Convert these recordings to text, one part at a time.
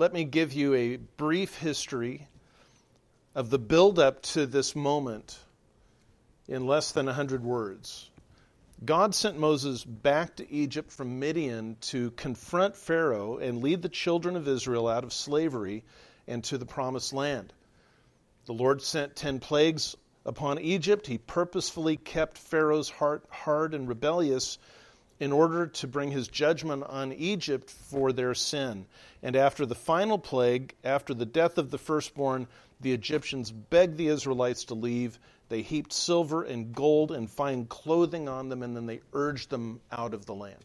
let me give you a brief history of the build-up to this moment in less than 100 words. God sent Moses back to Egypt from Midian to confront Pharaoh and lead the children of Israel out of slavery and to the promised land. The Lord sent 10 plagues upon Egypt. He purposefully kept Pharaoh's heart hard and rebellious in order to bring his judgment on Egypt for their sin. And after the final plague, after the death of the firstborn, the Egyptians begged the Israelites to leave. They heaped silver and gold and fine clothing on them, and then they urged them out of the land.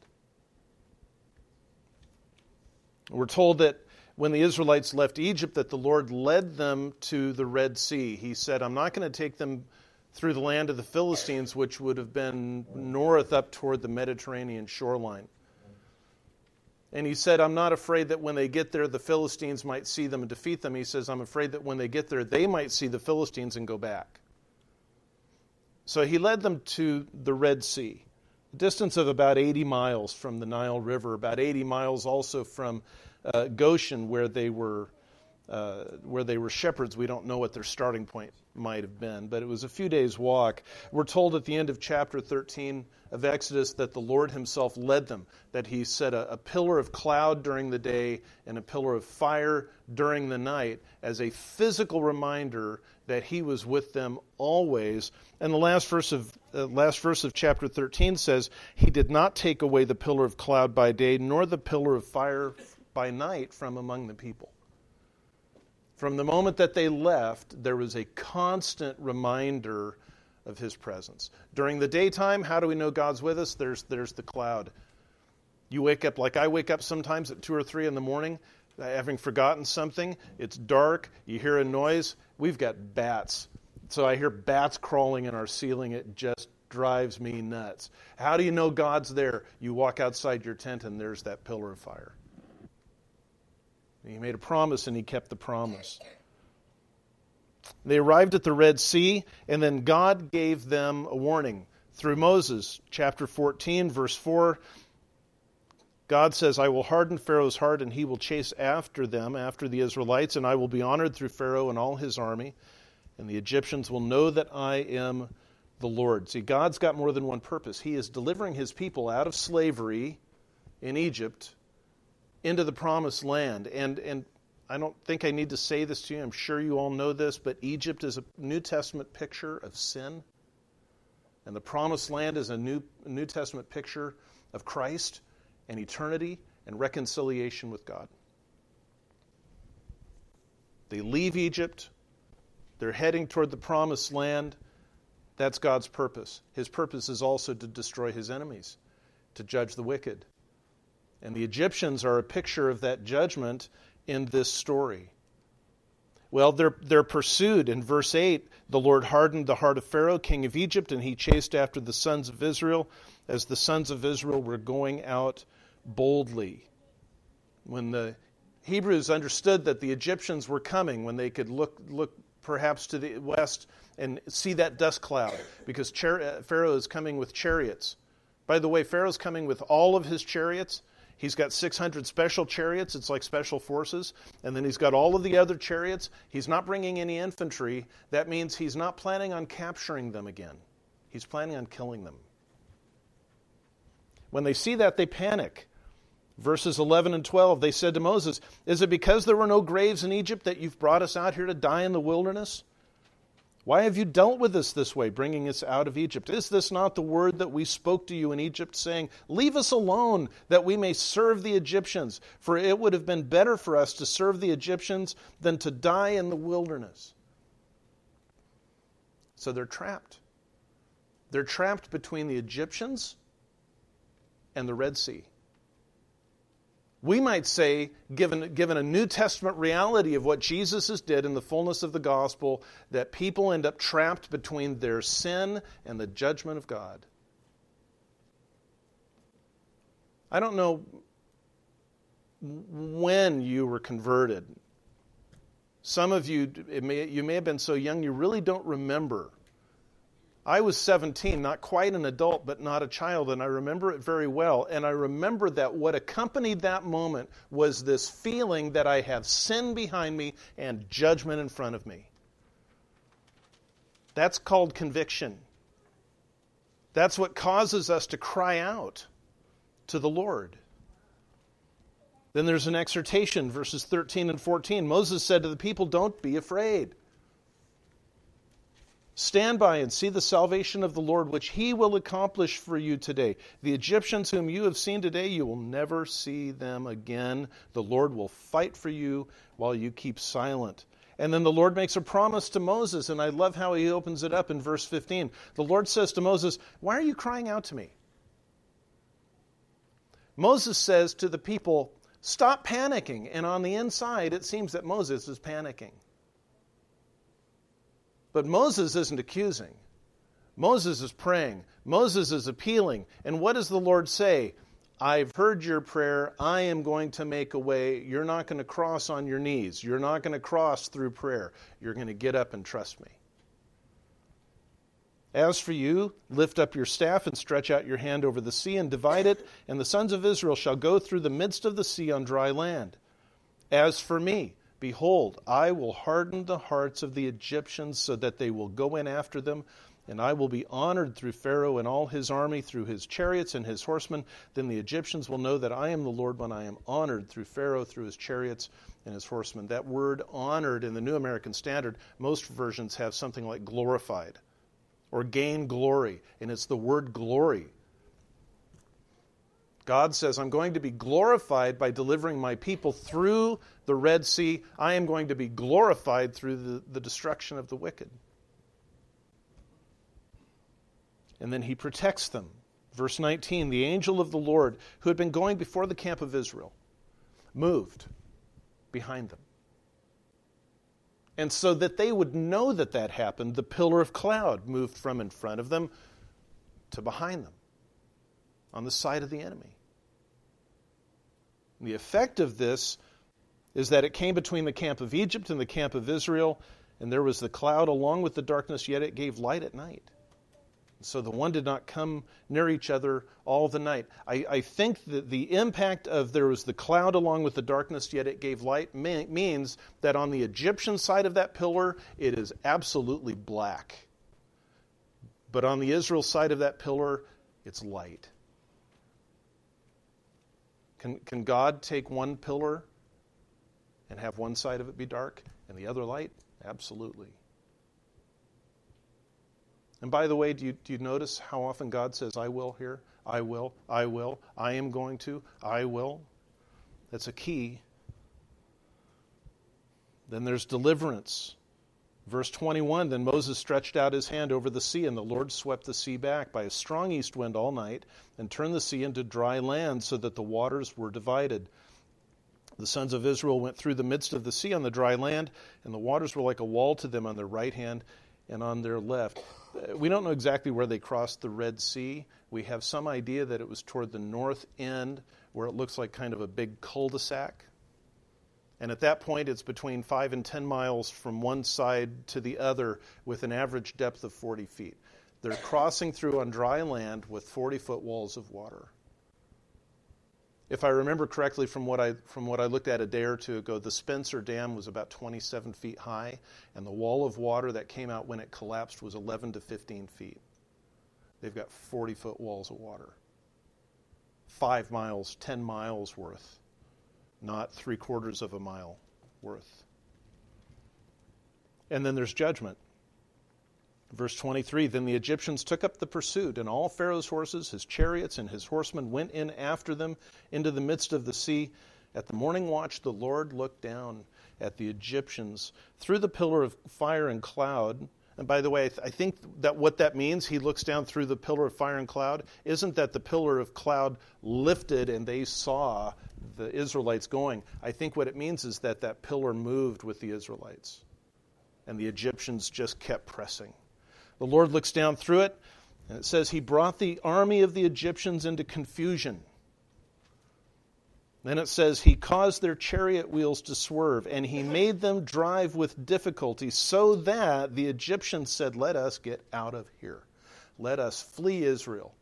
We're told that when the Israelites left Egypt, that the Lord led them to the Red Sea. He said, I'm not going to take them through the land of the Philistines, which would have been north up toward the Mediterranean shoreline. And he said, I'm not afraid that when they get there, the Philistines might see them and defeat them. He says, I'm afraid that when they get there, they might see the Philistines and go back. So he led them to the Red Sea, a distance of about 80 miles from the Nile River, about 80 miles also from uh, Goshen, where they were uh, where they were shepherds. We don't know what their starting point might have been, but it was a few days' walk. We're told at the end of chapter 13 of Exodus that the Lord Himself led them, that He set a, a pillar of cloud during the day and a pillar of fire during the night as a physical reminder that He was with them always. And the last verse of uh, last verse of chapter 13 says, "He did not take away the pillar of cloud by day, nor the pillar of fire by night from among the people." From the moment that they left, there was a constant reminder of his presence. During the daytime, how do we know God's with us? There's, there's the cloud. You wake up like I wake up sometimes at 2 or 3 in the morning, having forgotten something. It's dark. You hear a noise. We've got bats. So I hear bats crawling in our ceiling. It just drives me nuts. How do you know God's there? You walk outside your tent and there's that pillar of fire. He made a promise and he kept the promise. They arrived at the Red Sea, and then God gave them a warning through Moses. Chapter 14, verse 4. God says, I will harden Pharaoh's heart, and he will chase after them, after the Israelites, and I will be honored through Pharaoh and all his army, and the Egyptians will know that I am the Lord. See, God's got more than one purpose. He is delivering his people out of slavery in Egypt into the promised land. And, and I don't think I need to say this to you. I'm sure you all know this, but Egypt is a New Testament picture of sin. And the promised land is a New, New Testament picture of Christ and eternity and reconciliation with God. They leave Egypt, they're heading toward the promised land. That's God's purpose. His purpose is also to destroy his enemies, to judge the wicked, and the Egyptians are a picture of that judgment in this story. Well, they're, they're pursued. In verse 8, the Lord hardened the heart of Pharaoh, king of Egypt, and he chased after the sons of Israel as the sons of Israel were going out boldly. When the Hebrews understood that the Egyptians were coming, when they could look, look perhaps to the west and see that dust cloud, because uh, Pharaoh is coming with chariots. By the way, Pharaoh's coming with all of his chariots He's got 600 special chariots. It's like special forces. And then he's got all of the other chariots. He's not bringing any infantry. That means he's not planning on capturing them again. He's planning on killing them. When they see that, they panic. Verses 11 and 12, they said to Moses, Is it because there were no graves in Egypt that you've brought us out here to die in the wilderness? Why have you dealt with us this way, bringing us out of Egypt? Is this not the word that we spoke to you in Egypt, saying, Leave us alone, that we may serve the Egyptians? For it would have been better for us to serve the Egyptians than to die in the wilderness. So they're trapped. They're trapped between the Egyptians and the Red Sea we might say, given, given a New Testament reality of what Jesus has did in the fullness of the gospel, that people end up trapped between their sin and the judgment of God. I don't know when you were converted. Some of you, may, you may have been so young you really don't remember I was 17, not quite an adult, but not a child, and I remember it very well. And I remember that what accompanied that moment was this feeling that I have sin behind me and judgment in front of me. That's called conviction. That's what causes us to cry out to the Lord. Then there's an exhortation, verses 13 and 14. Moses said to the people, Don't be afraid. Stand by and see the salvation of the Lord, which he will accomplish for you today. The Egyptians whom you have seen today, you will never see them again. The Lord will fight for you while you keep silent. And then the Lord makes a promise to Moses, and I love how he opens it up in verse 15. The Lord says to Moses, Why are you crying out to me? Moses says to the people, Stop panicking. And on the inside, it seems that Moses is panicking. But Moses isn't accusing. Moses is praying. Moses is appealing. And what does the Lord say? I've heard your prayer. I am going to make a way. You're not going to cross on your knees. You're not going to cross through prayer. You're going to get up and trust me. As for you, lift up your staff and stretch out your hand over the sea and divide it, and the sons of Israel shall go through the midst of the sea on dry land. As for me, Behold, I will harden the hearts of the Egyptians so that they will go in after them, and I will be honored through Pharaoh and all his army, through his chariots and his horsemen. Then the Egyptians will know that I am the Lord when I am honored through Pharaoh, through his chariots and his horsemen. That word honored in the New American Standard, most versions have something like glorified or gain glory, and it's the word glory God says, I'm going to be glorified by delivering my people through the Red Sea. I am going to be glorified through the, the destruction of the wicked. And then he protects them. Verse 19 The angel of the Lord, who had been going before the camp of Israel, moved behind them. And so that they would know that that happened, the pillar of cloud moved from in front of them to behind them on the side of the enemy. The effect of this is that it came between the camp of Egypt and the camp of Israel, and there was the cloud along with the darkness, yet it gave light at night. So the one did not come near each other all the night. I, I, think that the impact of there was the cloud along with the darkness, yet it gave light, means that on the Egyptian side of that pillar, it is absolutely black. But on the Israel side of that pillar, it's light. Can, can God take one pillar and have one side of it be dark and the other light? Absolutely. And by the way, do you, do you notice how often God says, I will here? I will, I will, I am going to, I will? That's a key. Then there's deliverance. Verse 21 Then Moses stretched out his hand over the sea, and the Lord swept the sea back by a strong east wind all night, and turned the sea into dry land, so that the waters were divided. The sons of Israel went through the midst of the sea on the dry land, and the waters were like a wall to them on their right hand and on their left. Uh, we don't know exactly where they crossed the Red Sea. We have some idea that it was toward the north end, where it looks like kind of a big cul de sac. And at that point, it's between 5 and 10 miles from one side to the other with an average depth of 40 feet. They're crossing through on dry land with 40 foot walls of water. If I remember correctly from what I, from what I looked at a day or two ago, the Spencer Dam was about 27 feet high, and the wall of water that came out when it collapsed was 11 to 15 feet. They've got 40 foot walls of water. Five miles, 10 miles worth not three quarters of a mile worth. And then there's judgment. Verse 23 Then the Egyptians took up the pursuit, and all Pharaoh's horses, his chariots, and his horsemen went in after them into the midst of the sea. At the morning watch, the Lord looked down at the Egyptians through the pillar of fire and cloud and by the way, I, th- I, think that what that means, he looks down through the pillar of fire and cloud, isn't that the pillar of cloud lifted and they saw the Israelites going. I think what it means is that that pillar moved with the Israelites. And the Egyptians just kept pressing. The Lord looks down through it, and it says, He brought the army of the Egyptians into confusion. Then it says, He caused their chariot wheels to swerve, and He made them drive with difficulty, so that the Egyptians said, Let us get out of here. Let us flee Israel.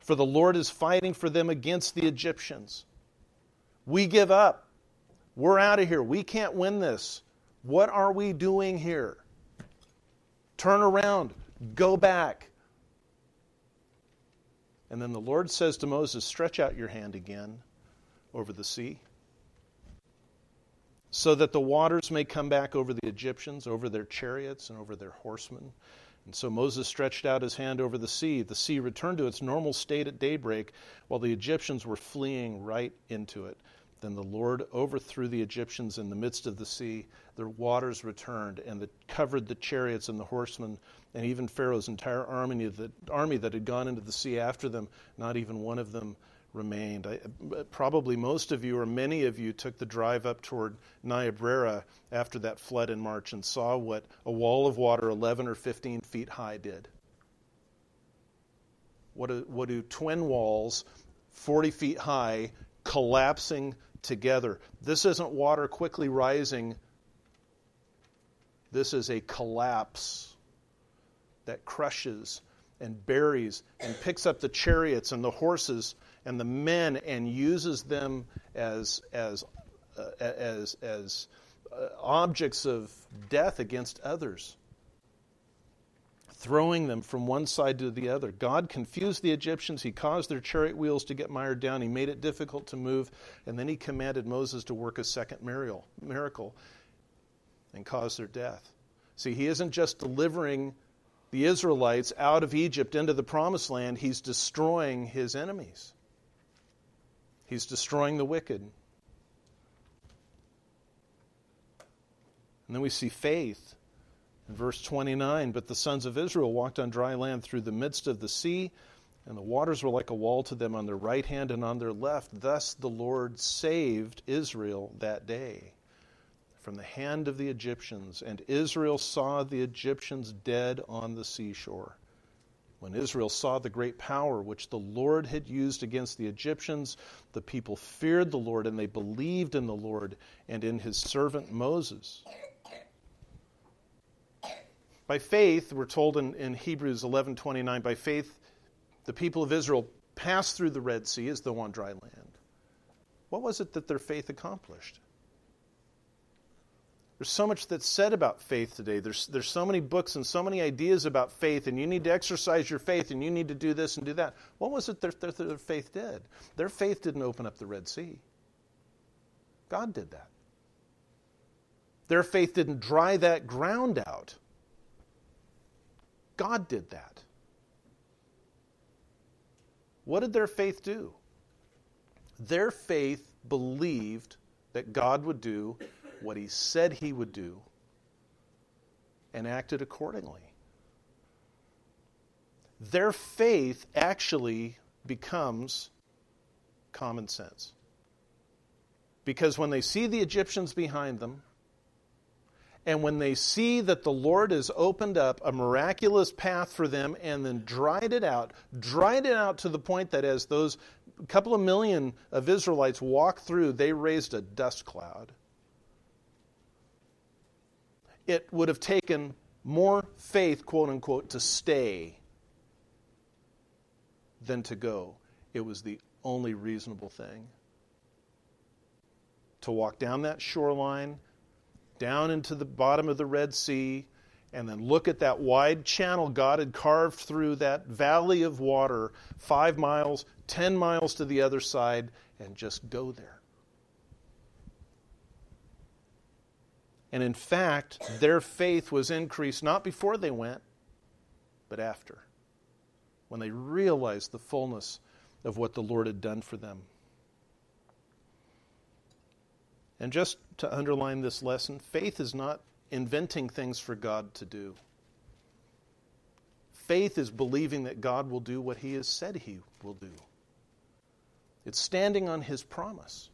For the Lord is fighting for them against the Egyptians. We give up. We're out of here. We can't win this. What are we doing here? Turn around. Go back. And then the Lord says to Moses, Stretch out your hand again over the sea, so that the waters may come back over the Egyptians, over their chariots, and over their horsemen. And so Moses stretched out his hand over the sea. The sea returned to its normal state at daybreak, while the Egyptians were fleeing right into it. Then the Lord overthrew the Egyptians in the midst of the sea. Their waters returned and the, covered the chariots and the horsemen, and even Pharaoh's entire army, the army that had gone into the sea after them. Not even one of them remained. I, probably most of you, or many of you, took the drive up toward Niobrara after that flood in March and saw what a wall of water 11 or 15 feet high did. What do, what do twin walls 40 feet high collapsing together. This isn't water quickly rising, this is a collapse that crushes and buries and picks up the chariots and the horses and the men and uses them as as uh, as as uh, objects of death against others throwing them from one side to the other. God confused the Egyptians. He caused their chariot wheels to get mired down. He made it difficult to move. And then he commanded Moses to work a second miracle and cause their death. See, he isn't just delivering the Israelites out of Egypt into the promised land, he's destroying his enemies. He's destroying the wicked. And then we see faith in verse 29, but the sons of Israel walked on dry land through the midst of the sea, and the waters were like a wall to them on their right hand and on their left. Thus the Lord saved Israel that day from the hand of the Egyptians, and Israel saw the Egyptians dead on the seashore. When Israel saw the great power which the Lord had used against the Egyptians, the people feared the Lord, and they believed in the Lord and in his servant Moses. By faith, we're told in, in Hebrews 11:29, by faith the people of Israel passed through the Red Sea as though on dry land. What was it that their faith accomplished? There's so much that's said about faith today. There's, there's so many books and so many ideas about faith, and you need to exercise your faith, and you need to do this and do that. What was it that their, their faith did? Their faith didn't open up the Red Sea. God did that. Their faith didn't dry that ground out. God did that. What did their faith do? Their faith believed that God would do what he said he would do and acted accordingly. Their faith actually becomes common sense. Because when they see the Egyptians behind them, and when they see that the Lord has opened up a miraculous path for them and then dried it out, dried it out to the point that as those couple of million of Israelites walked through, they raised a dust cloud. It would have taken more faith, quote unquote, to stay than to go. It was the only reasonable thing. To walk down that shoreline, down into the bottom of the Red Sea, and then look at that wide channel God had carved through that valley of water, five miles, ten miles to the other side, and just go there. And in fact, their faith was increased not before they went, but after, when they realized the fullness of what the Lord had done for them. And just to underline this lesson, faith is not inventing things for God to do. Faith is believing that God will do what He has said He will do. It's standing on His promise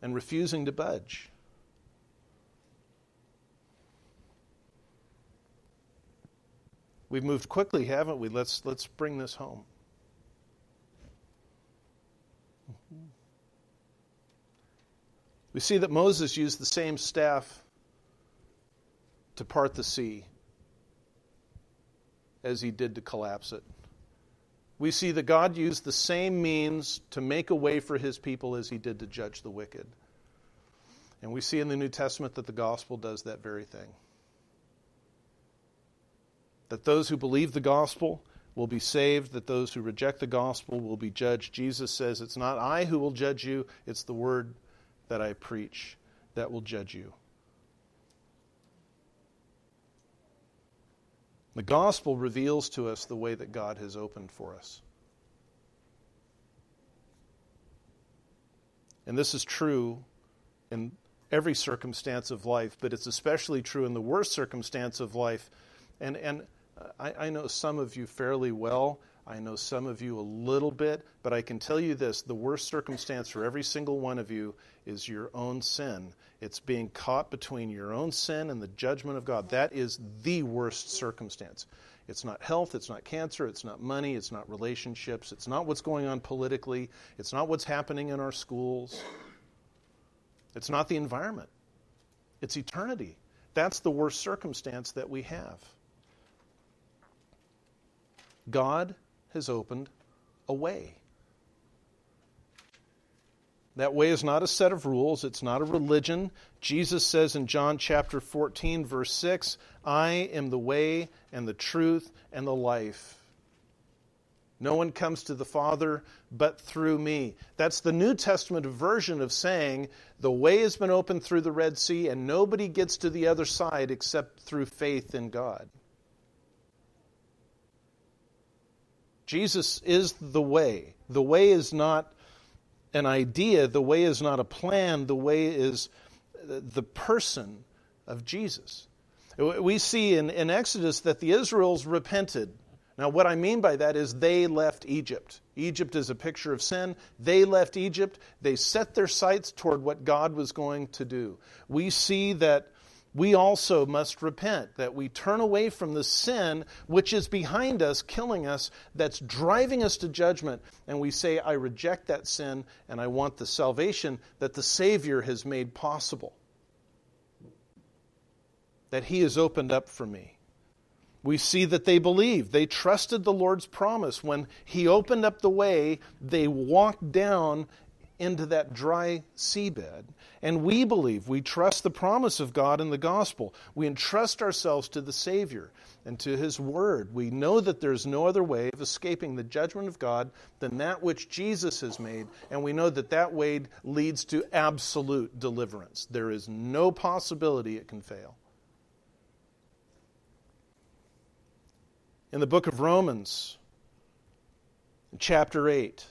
and refusing to budge. We've moved quickly, haven't we? Let's, let's bring this home. We see that Moses used the same staff to part the sea. as he did to collapse it. We see that God used the same means to make a way for his people as he did to judge the wicked. And we see in the New Testament that the gospel does that very thing. That those who believe the gospel will be saved, that those who reject the gospel will be judged. Jesus says, It's not I who will judge you, it's the word that I preach that will judge you. The gospel reveals to us the way that God has opened for us. And this is true in every circumstance of life, but it's especially true in the worst circumstance of life. And, and I, I know some of you fairly well. I know some of you a little bit, but I can tell you this the worst circumstance for every single one of you is your own sin. It's being caught between your own sin and the judgment of God. That is the worst circumstance. It's not health, it's not cancer, it's not money, it's not relationships, it's not what's going on politically, it's not what's happening in our schools, it's not the environment, it's eternity. That's the worst circumstance that we have. God has opened a way. That way is not a set of rules, it's not a religion. Jesus says in John chapter 14, verse 6, I am the way and the truth and the life. No one comes to the Father but through me. That's the New Testament version of saying the way has been opened through the Red Sea and nobody gets to the other side except through faith in God. Jesus is the way. The way is not an idea, the way is not a plan, the way is the person of Jesus. We see in, in Exodus that the Israels repented. Now, what I mean by that is they left Egypt. Egypt is a picture of sin. They left Egypt. They set their sights toward what God was going to do. We see that we also must repent, that we turn away from the sin which is behind us, killing us, that's driving us to judgment, and we say, I reject that sin and I want the salvation that the Savior has made possible, that He has opened up for me. We see that they believed. They trusted the Lord's promise. When He opened up the way, they walked down into that dry seabed. And we believe, we trust the promise of God in the gospel. We entrust ourselves to the Savior and to His Word. We know that there's no other way of escaping the judgment of God than that which Jesus has made, and we know that that way leads to absolute deliverance. There is no possibility it can fail. In the book of Romans, chapter 8,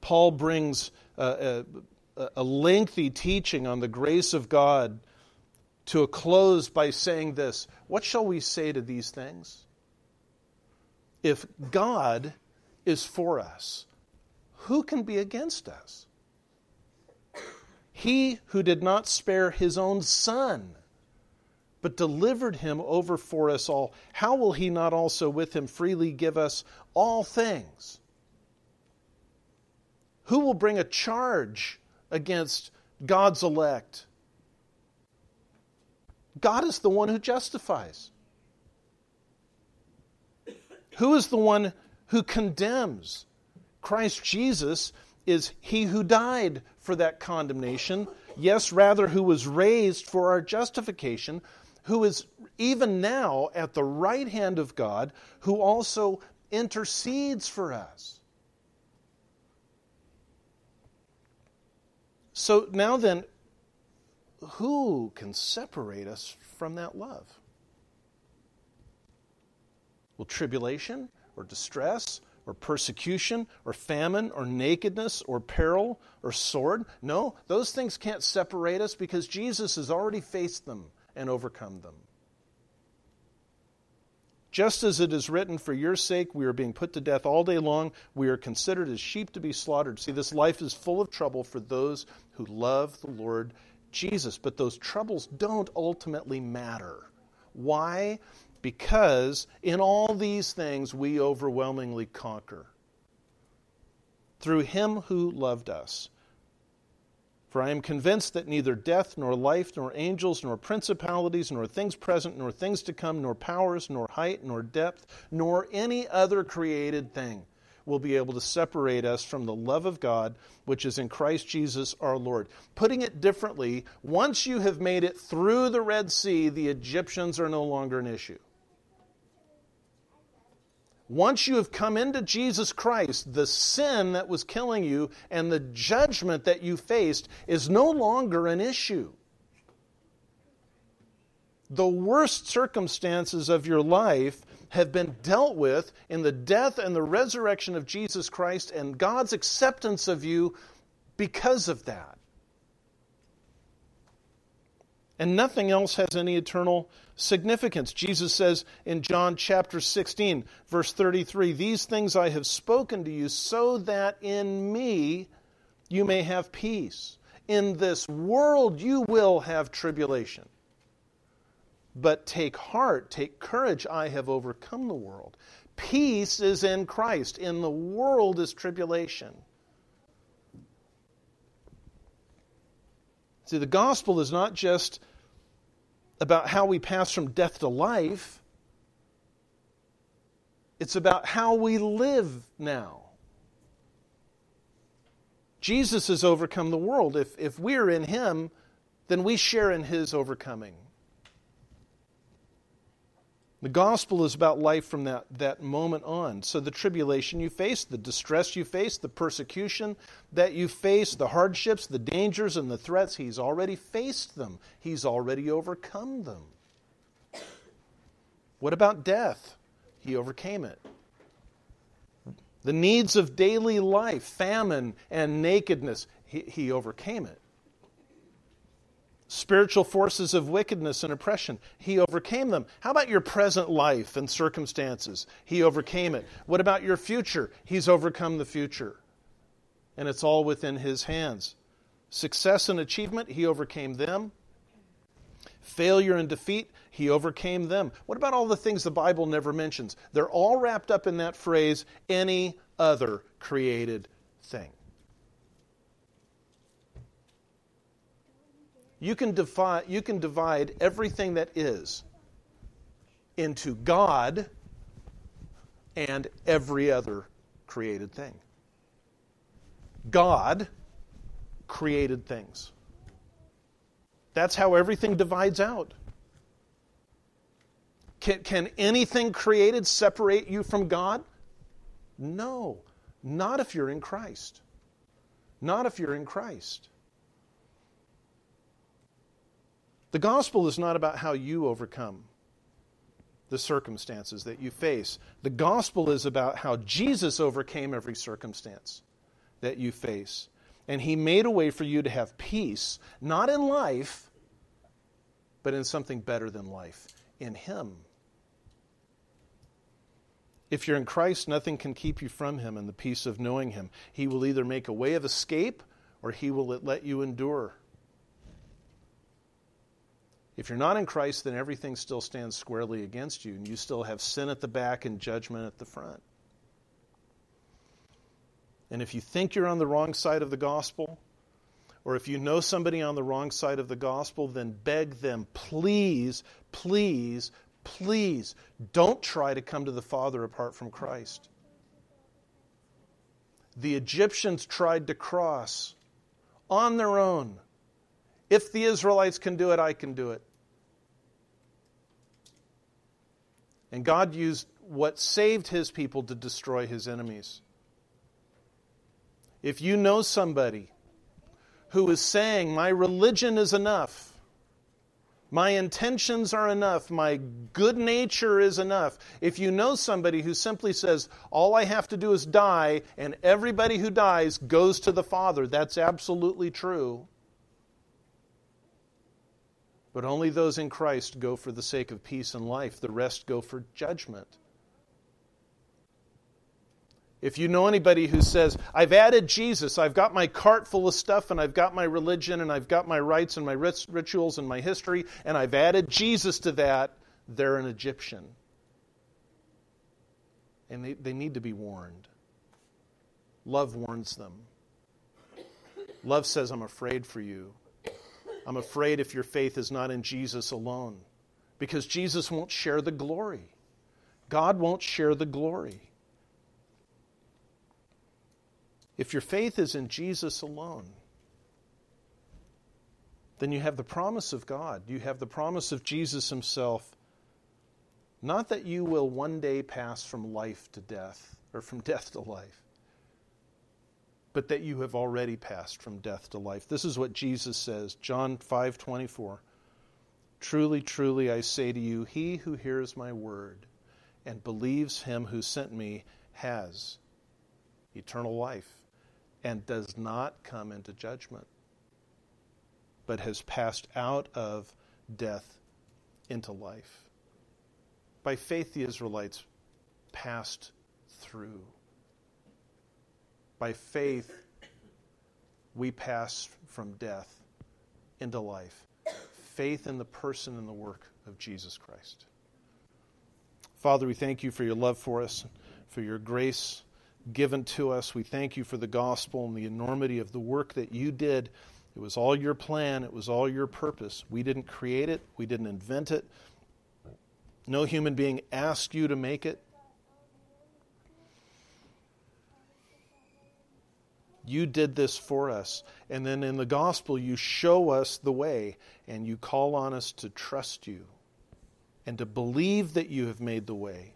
Paul brings a, a, a lengthy teaching on the grace of God to a close by saying this What shall we say to these things? If God is for us, who can be against us? He who did not spare his own son, but delivered him over for us all, how will he not also with him freely give us all things? Who will bring a charge against God's elect? God is the one who justifies. Who is the one who condemns? Christ Jesus is he who died for that condemnation. Yes, rather, who was raised for our justification, who is even now at the right hand of God, who also intercedes for us. So now then, who can separate us from that love? Will tribulation or distress or persecution or famine or nakedness or peril or sword? No, those things can't separate us because Jesus has already faced them and overcome them. Just as it is written, For your sake we are being put to death all day long, we are considered as sheep to be slaughtered. See, this life is full of trouble for those who love the Lord Jesus, but those troubles don't ultimately matter. Why? Because in all these things we overwhelmingly conquer. Through him who loved us. For I am convinced that neither death, nor life, nor angels, nor principalities, nor things present, nor things to come, nor powers, nor height, nor depth, nor any other created thing will be able to separate us from the love of God which is in Christ Jesus our Lord. Putting it differently, once you have made it through the Red Sea, the Egyptians are no longer an issue. Once you have come into Jesus Christ, the sin that was killing you and the judgment that you faced is no longer an issue. The worst circumstances of your life have been dealt with in the death and the resurrection of Jesus Christ and God's acceptance of you because of that. And nothing else has any eternal significance. Jesus says in John chapter 16, verse 33 These things I have spoken to you so that in me you may have peace. In this world you will have tribulation. But take heart, take courage, I have overcome the world. Peace is in Christ. In the world is tribulation. See, the gospel is not just about how we pass from death to life, it's about how we live now. Jesus has overcome the world. If, if we're in Him, then we share in His overcoming. The gospel is about life from that, that moment on. So, the tribulation you face, the distress you face, the persecution that you face, the hardships, the dangers, and the threats, he's already faced them. He's already overcome them. What about death? He overcame it. The needs of daily life, famine and nakedness, he, he overcame it spiritual forces of wickedness and oppression. He overcame them. How about your present life and circumstances? He overcame it. What about your future? He's overcome the future. And it's all within His hands. Success and achievement, He overcame them. Failure and defeat, He overcame them. What about all the things the Bible never mentions? They're all wrapped up in that phrase, any other created thing. You can, define, you can divide everything that is into God and every other created thing. God created things. That's how everything divides out. Can, can anything created separate you from God? No, not if you're in Christ. Not if you're in Christ. The gospel is not about how you overcome the circumstances that you face. The gospel is about how Jesus overcame every circumstance that you face. And he made a way for you to have peace, not in life, but in something better than life, in him. If you're in Christ, nothing can keep you from him and the peace of knowing him. He will either make a way of escape or he will let you endure if you're not in Christ, then everything still stands squarely against you, and you still have sin at the back and judgment at the front. And if you think you're on the wrong side of the gospel, or if you know somebody on the wrong side of the gospel, then beg them, please, please, please, don't try to come to the Father apart from Christ. The Egyptians tried to cross on their own. If the Israelites can do it, I can do it. And God used what saved his people to destroy his enemies. If you know somebody who is saying, My religion is enough, my intentions are enough, my good nature is enough, if you know somebody who simply says, All I have to do is die, and everybody who dies goes to the Father, that's absolutely true. But only those in Christ go for the sake of peace and life, the rest go for judgment. If you know anybody who says, I've added Jesus, I've got my cart full of stuff, and I've got my religion, and I've got my rites, and my rituals, and my history, and I've added Jesus to that, they're an Egyptian. And they, they need to be warned. Love warns them. Love says, I'm afraid for you. I'm afraid if your faith is not in Jesus alone, because Jesus won't share the glory. God won't share the glory. If your faith is in Jesus alone, then you have the promise of God. You have the promise of Jesus Himself. Not that you will one day pass from life to death, or from death to life, but that you have already passed from death to life. This is what Jesus says, John 5:24. Truly, truly I say to you, he who hears my word and believes him who sent me has eternal life and does not come into judgment, but has passed out of death into life. By faith, the Israelites passed through. By faith, we pass from death into life. Faith in the person and the work of Jesus Christ. Father, we thank you for your love for us, for your grace given to us. We thank you for the gospel and the enormity of the work that you did. It was all your plan, it was all your purpose. We didn't create it, we didn't invent it. No human being asked you to make it. You did this for us. And then in the gospel, you show us the way and you call on us to trust you and to believe that you have made the way.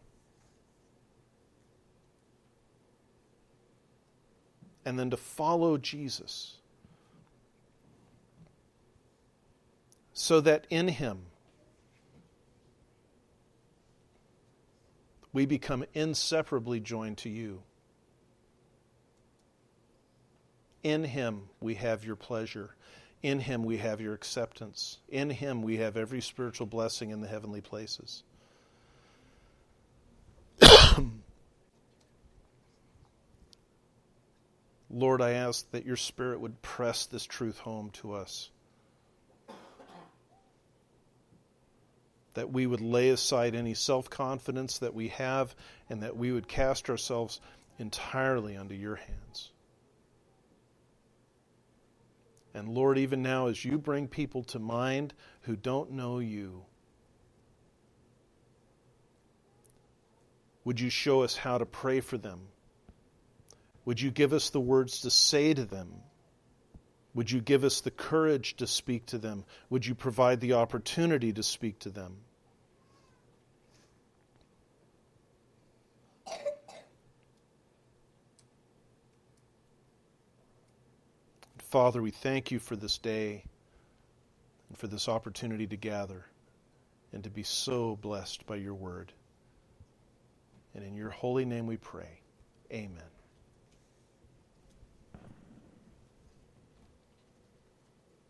And then to follow Jesus. So that in Him we become inseparably joined to you. In Him we have your pleasure. In Him we have your acceptance. In Him we have every spiritual blessing in the heavenly places. Lord, I ask that your Spirit would press this truth home to us. That we would lay aside any self confidence that we have and that we would cast ourselves entirely under your hands. And Lord, even now, as you bring people to mind who don't know you, would you show us how to pray for them? Would you give us the words to say to them? Would you give us the courage to speak to them? Would you provide the opportunity to speak to them? Father, we thank you for this day and for this opportunity to gather and to be so blessed by your word. And in your holy name we pray. Amen.